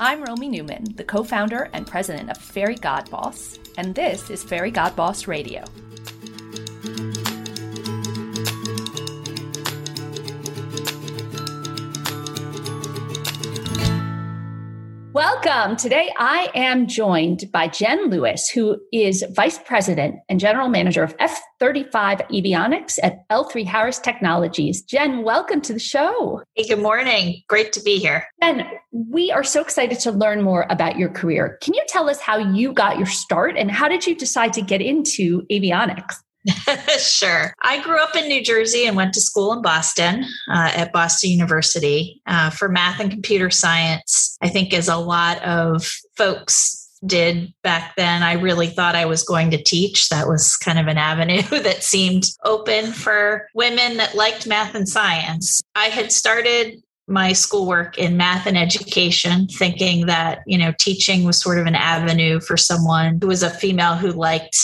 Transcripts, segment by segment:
I'm Romy Newman, the co founder and president of Fairygodboss, and this is Fairygodboss Radio. Welcome. Today I am joined by Jen Lewis, who is Vice President and General Manager of F35 Avionics at L3Harris Technologies. Jen, welcome to the show. Hey, good morning. Great to be here. Jen, we are so excited to learn more about your career. Can you tell us how you got your start and how did you decide to get into avionics? sure. I grew up in New Jersey and went to school in Boston uh, at Boston University uh, for math and computer science. I think, as a lot of folks did back then, I really thought I was going to teach. That was kind of an avenue that seemed open for women that liked math and science. I had started my schoolwork in math and education thinking that you know teaching was sort of an avenue for someone who was a female who liked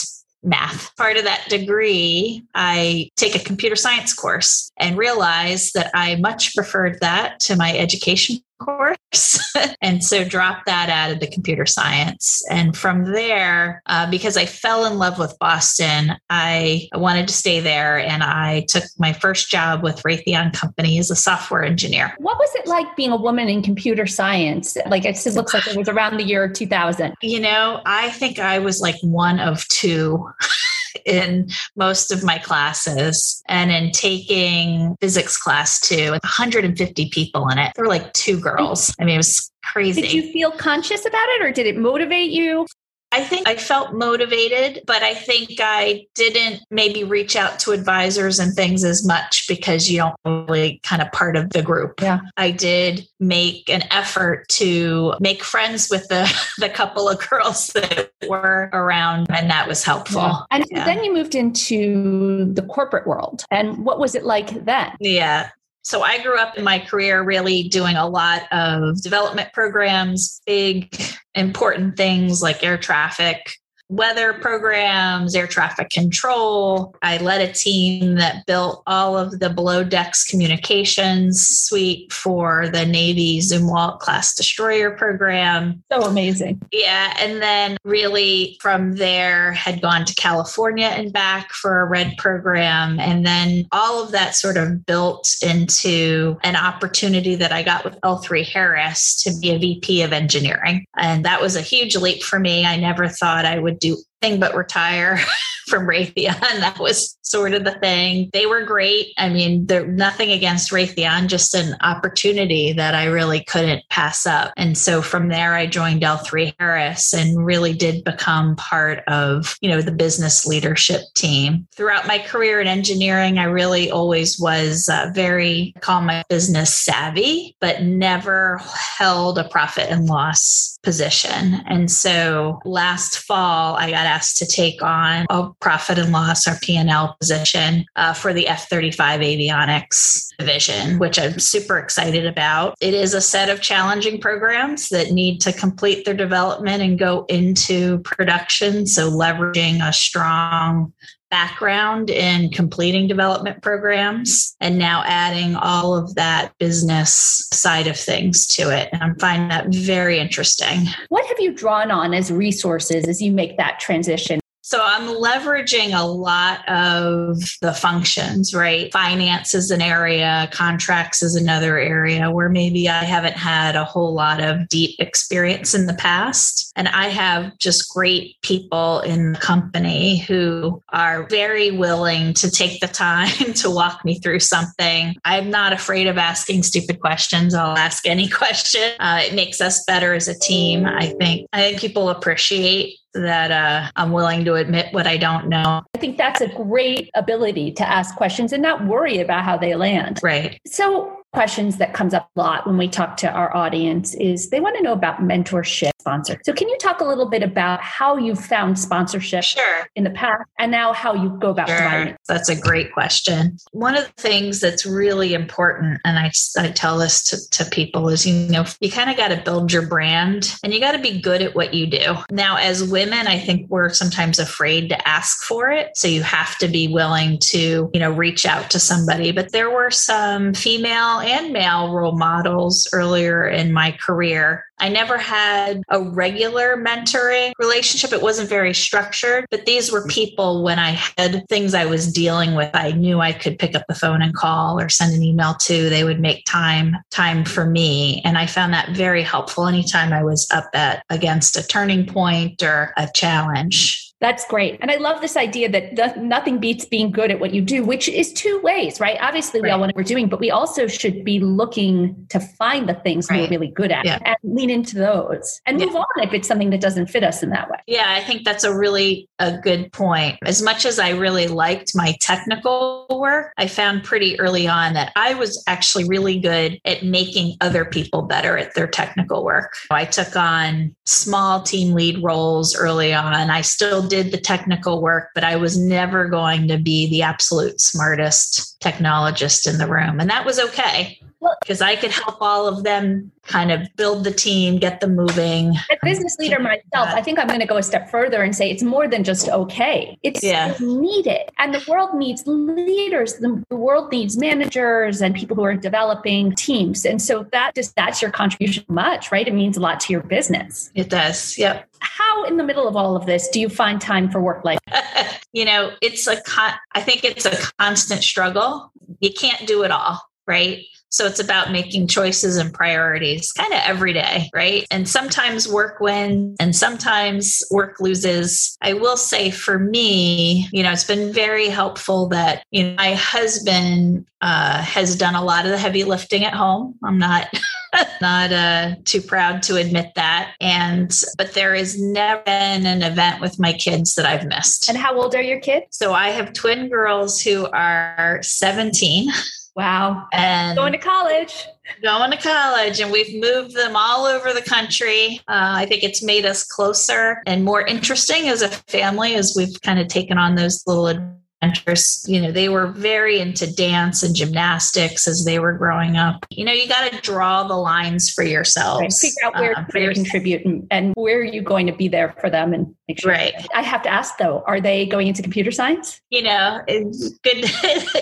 math. Part of that degree, I take a computer science course and realize that I much preferred that to my education course. and so dropped that out of the computer science. And from there, uh, because I fell in love with Boston, I wanted to stay there. And I took my first job with Raytheon Company as a software engineer. What was it like being a woman in computer science? Like it looks like it was around the year 2000. You know, I think I was like one of two. in most of my classes and in taking physics class too, 150 people in it. There were like two girls. I mean, it was crazy. Did you feel conscious about it or did it motivate you? I think I felt motivated, but I think I didn't maybe reach out to advisors and things as much because you don't really kind of part of the group. Yeah. I did make an effort to make friends with the, the couple of girls that were around, and that was helpful. Yeah. And yeah. then you moved into the corporate world. And what was it like then? Yeah. So I grew up in my career really doing a lot of development programs, big important things like air traffic weather programs, air traffic control. I led a team that built all of the below decks communications suite for the Navy Zumwalt class destroyer program. So amazing. Yeah. And then really from there had gone to California and back for a red program. And then all of that sort of built into an opportunity that I got with L3Harris to be a VP of engineering. And that was a huge leap for me. I never thought I would do thing but retire from Raytheon. That was sort of the thing. They were great. I mean, they're nothing against Raytheon, just an opportunity that I really couldn't pass up. And so from there, I joined L3Harris and really did become part of, you know, the business leadership team. Throughout my career in engineering, I really always was uh, very, call my business savvy, but never held a profit and loss position. And so last fall, I got asked to take on a profit and loss or P&L position uh, for the F-35 avionics division, which I'm super excited about. It is a set of challenging programs that need to complete their development and go into production. So leveraging a strong background in completing development programs and now adding all of that business side of things to it. And I'm finding that very interesting. What have you drawn on as resources as you make that transition so I'm leveraging a lot of the functions, right? Finance is an area, contracts is another area where maybe I haven't had a whole lot of deep experience in the past. And I have just great people in the company who are very willing to take the time to walk me through something. I'm not afraid of asking stupid questions. I'll ask any question. Uh, it makes us better as a team. I think I think people appreciate that uh, I'm willing to admit what I don't know. I think that's a great ability to ask questions and not worry about how they land. Right. So, questions that comes up a lot when we talk to our audience is they want to know about mentorship sponsor. So can you talk a little bit about how you found sponsorship sure. in the past and now how you go about sure. providing it? That's a great question. One of the things that's really important, and I, I tell this to, to people is, you know, you kind of got to build your brand and you got to be good at what you do. Now, as women, I think we're sometimes afraid to ask for it. So you have to be willing to, you know, reach out to somebody. But there were some female and male role models earlier in my career. I never had a regular mentoring relationship. It wasn't very structured, but these were people when I had things I was dealing with, I knew I could pick up the phone and call or send an email to. They would make time time for me, and I found that very helpful anytime I was up at against a turning point or a challenge. That's great. And I love this idea that nothing beats being good at what you do, which is two ways, right? Obviously, we all want what we're doing, but we also should be looking to find the things right. we're really good at yeah. and lean into those and move on if it's something that doesn't fit us in that way. Yeah, I think that's a really a good point. As much as I really liked my technical work, I found pretty early on that I was actually really good at making other people better at their technical work. I took on small team lead roles early on. I still did the technical work, but I was never going to be the absolute smartest technologist in the room. And that was okay because I could help all of them kind of build the team, get them moving. As a business leader myself, I think I'm going to go a step further and say it's more than just okay. It's yeah. needed. And the world needs leaders. The world needs managers and people who are developing teams. And so that just that's your contribution much, right? It means a lot to your business. It does. Yep. How in the middle of all of this do you find time for work life? you know, it's a con- I think it's a constant struggle. You can't do it all, right? So it's about making choices and priorities kind of every day, right? And sometimes work wins and sometimes work loses. I will say for me, you know, it's been very helpful that, you know, my husband uh, has done a lot of the heavy lifting at home. I'm not. not uh, too proud to admit that and but there has never been an event with my kids that i've missed and how old are your kids so i have twin girls who are 17 Wow. And going to college. Going to college. And we've moved them all over the country. Uh, I think it's made us closer and more interesting as a family as we've kind of taken on those little adventures. You know, they were very into dance and gymnastics as they were growing up. You know, you got to draw the lines for yourselves. Right. Figure out where um, to contribute and, and, where are you going to be there for them and sure. Right. I have to ask though, are they going into computer science? You know, it's good,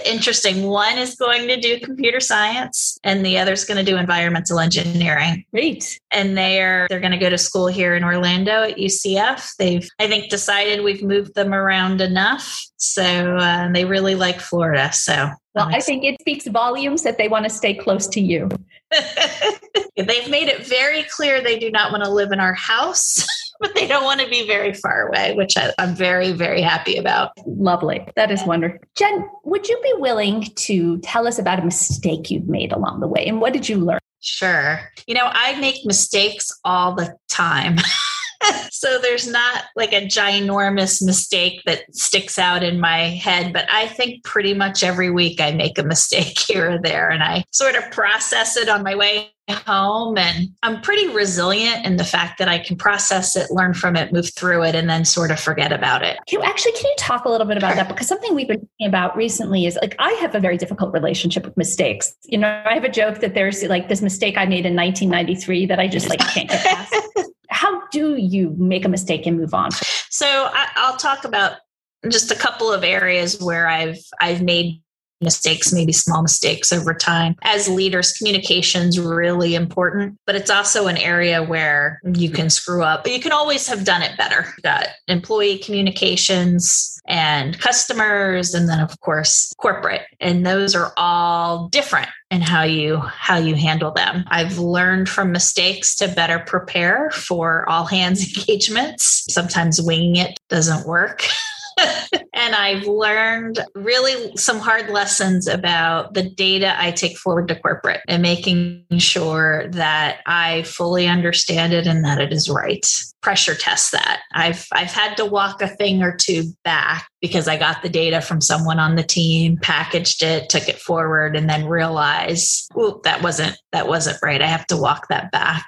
interesting. One is going to do computer science and the other is going to do environmental engineering. Great. And they're they're going to go to school here in Orlando at UCF. They've I think decided we've moved them around enough. So uh, they really like Florida. So, well, I think it speaks volumes that they want to stay close to you. They've made it very clear they do not want to live in our house. but they don't want to be very far away, which I, am very, very happy about. Lovely. That is wonderful. Jen, would you be willing to tell us about a mistake you've made along the way and what did you learn? Sure. You know, I make mistakes all the time. so there's not like a ginormous mistake that sticks out in my head, but I think pretty much every week I make a mistake here or there and I sort of process it on my way home and I'm pretty resilient in the fact that I can process it, learn from it, move through it, and then sort of forget about it. Can you, actually, can you talk a little bit about that? Because something we've been talking about recently is like I have a very difficult relationship with mistakes. You know, I have a joke that there's like this mistake I made in 1993 that I just like can't get past. How do you make a mistake and move on? So I, I'll talk about just a couple of areas where I've I've made mistakes, maybe small mistakes over time. As leaders, communication's really important, but it's also an area where you can screw up, but you can always have done it better. You've got employee communications and customers and then of course corporate and those are all different in how you how you handle them i've learned from mistakes to better prepare for all hands engagements sometimes winging it doesn't work and I've learned really some hard lessons about the data I take forward to corporate and making sure that I fully understand it and that it is right. Pressure test that. I've I've had to walk a thing or two back because I got the data from someone on the team, packaged it, took it forward, and then realized, oh, that wasn't that wasn't right. I have to walk that back.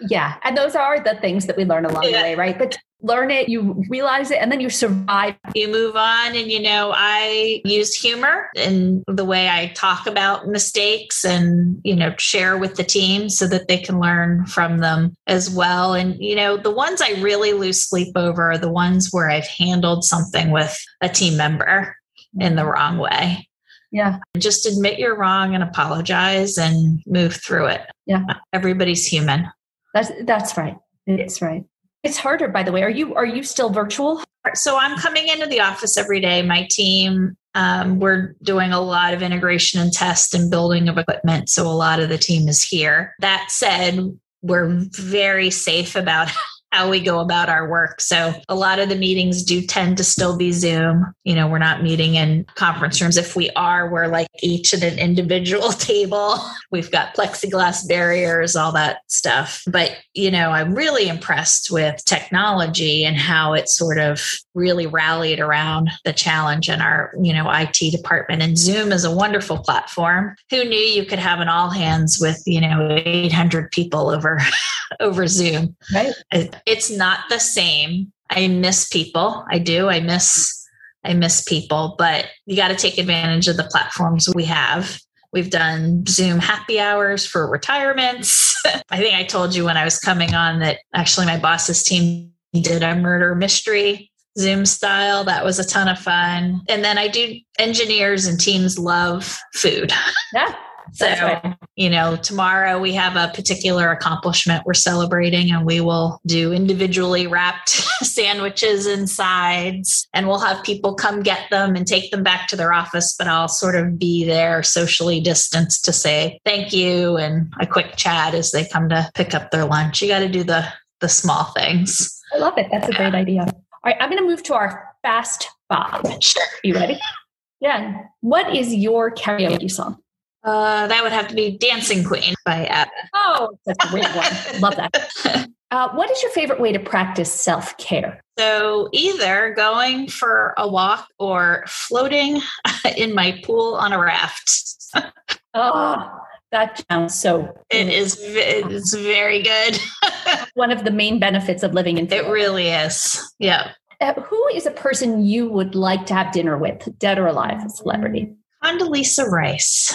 Yeah. And those are the things that we learn along yeah. the way, right? But learn it, you realize it, and then you survive. You move on. And, you know, I use humor in the way I talk about mistakes and, you know, share with the team so that they can learn from them as well. And, you know, the ones I really lose sleep over are the ones where I've handled something with a team member in the wrong way Yeah. Just admit you're wrong and apologize and move through it. Yeah. Everybody's human. That's that's right. It's right. It's harder, by the way. Are you are you still virtual? So I'm coming into the office every day. My team, um, we're doing a lot of integration and test and building of equipment. So a lot of the team is here. That said, we're very safe about how we go about our work. So a lot of the meetings do tend to still be Zoom. You know, we're not meeting in conference rooms. If we are, we're like each at an individual table. We've got plexiglass barriers, all that stuff. But, you know, I'm really impressed with technology and how it sort of really rallied around the challenge in our, you know, IT department. And Zoom is a wonderful platform. Who knew you could have an all hands with, you know, 800 people over over Zoom? Right. It's not the same. I miss people. I do. I miss I miss people, but you got to take advantage of the platforms we have. We've done Zoom happy hours for retirements. I think I told you when I was coming on that actually my boss's team did a murder mystery Zoom style. That was a ton of fun. And then I do engineers and teams love food. Yeah. So, right. you know, tomorrow we have a particular accomplishment we're celebrating, and we will do individually wrapped sandwiches and sides, and we'll have people come get them and take them back to their office. But I'll sort of be there socially distanced to say thank you and a quick chat as they come to pick up their lunch. You got to do the the small things. I love it. That's a great idea. All right, I'm going to move to our fast Bob. Sure. You ready? Yeah. What is your karaoke song? Uh, that would have to be Dancing Queen by ABBA. Oh, that's a great one. Love that. Uh, what is your favorite way to practice self care? So, either going for a walk or floating in my pool on a raft. oh, that sounds so. It is. It's very good. one of the main benefits of living in. Florida. It really is. Yeah. Uh, who is a person you would like to have dinner with, dead or alive, a celebrity? Condoleezza Rice.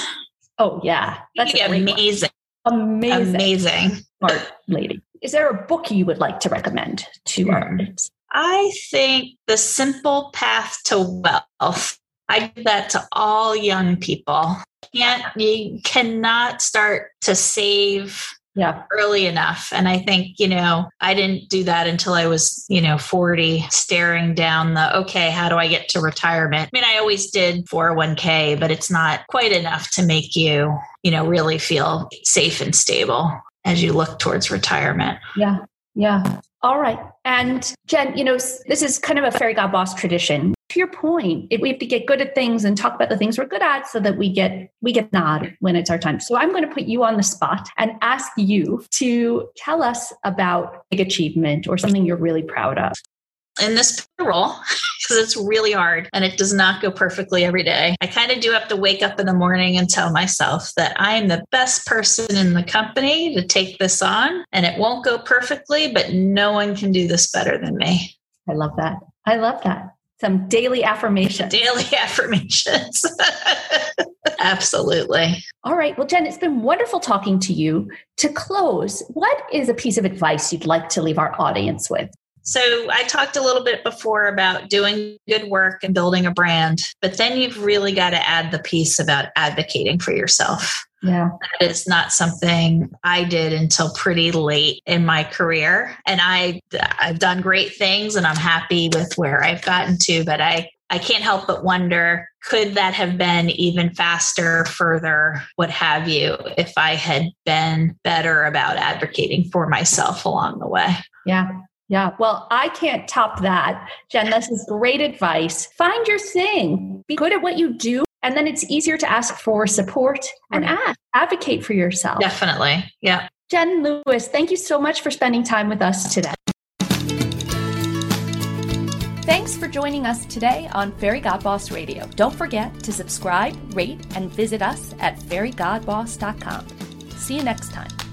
Oh yeah, that's amazing. Amazing, amazing, smart lady. Is there a book you would like to recommend to mm. our audience? I think The Simple Path to Wealth. I give that to all young people. Can't you cannot start to save yeah. early enough. And i think you know i didn't do that until i was you know 40 staring down the okay how do i get to retirement? I mean i always did 401k but it's not quite enough to make you you know really feel safe and stable as you look towards retirement. Yeah. Yeah. All right. And jen you know this is kind of a Fairygodboss tradition to your point, it, we have to get good at things and talk about the things we're good at so that we get we get nod when it's our time. So I'm going to put you on the spot and ask you to tell us about big achievement or something you're really proud of. In this role, because it's really hard and it does not go perfectly every day. I kind of do have to wake up in the morning and tell myself that I am the best person in the company to take this on and it won't go perfectly, but no one can do this better than me. I love that. I love that some daily affirmations. Daily affirmations. Absolutely. All right. Well, Jen, it's been wonderful talking to you. To close, what is a piece of advice you'd like to leave our audience with? So, I talked a little bit before about doing good work and building a brand, but then you've really got to add the piece about advocating for yourself. Yeah. That is not something I did until pretty late in my career. And I I've done great things and I'm happy with where I've gotten to, but I I can't help but wonder could that have been even faster, further, what have you, if I had been better about advocating for myself along the way? Yeah. Yeah. Well, I can't top that. Jen, this is great advice. Find your thing. Be good at what you do and then it's easier to ask for support and ask, advocate for yourself. Definitely. Yeah. Jen Lewis, thank you so much for spending time with us today. Thanks for joining us today on Fairygodboss Radio. Don't forget to subscribe, rate, and visit us at fairygodboss.com. See you next time.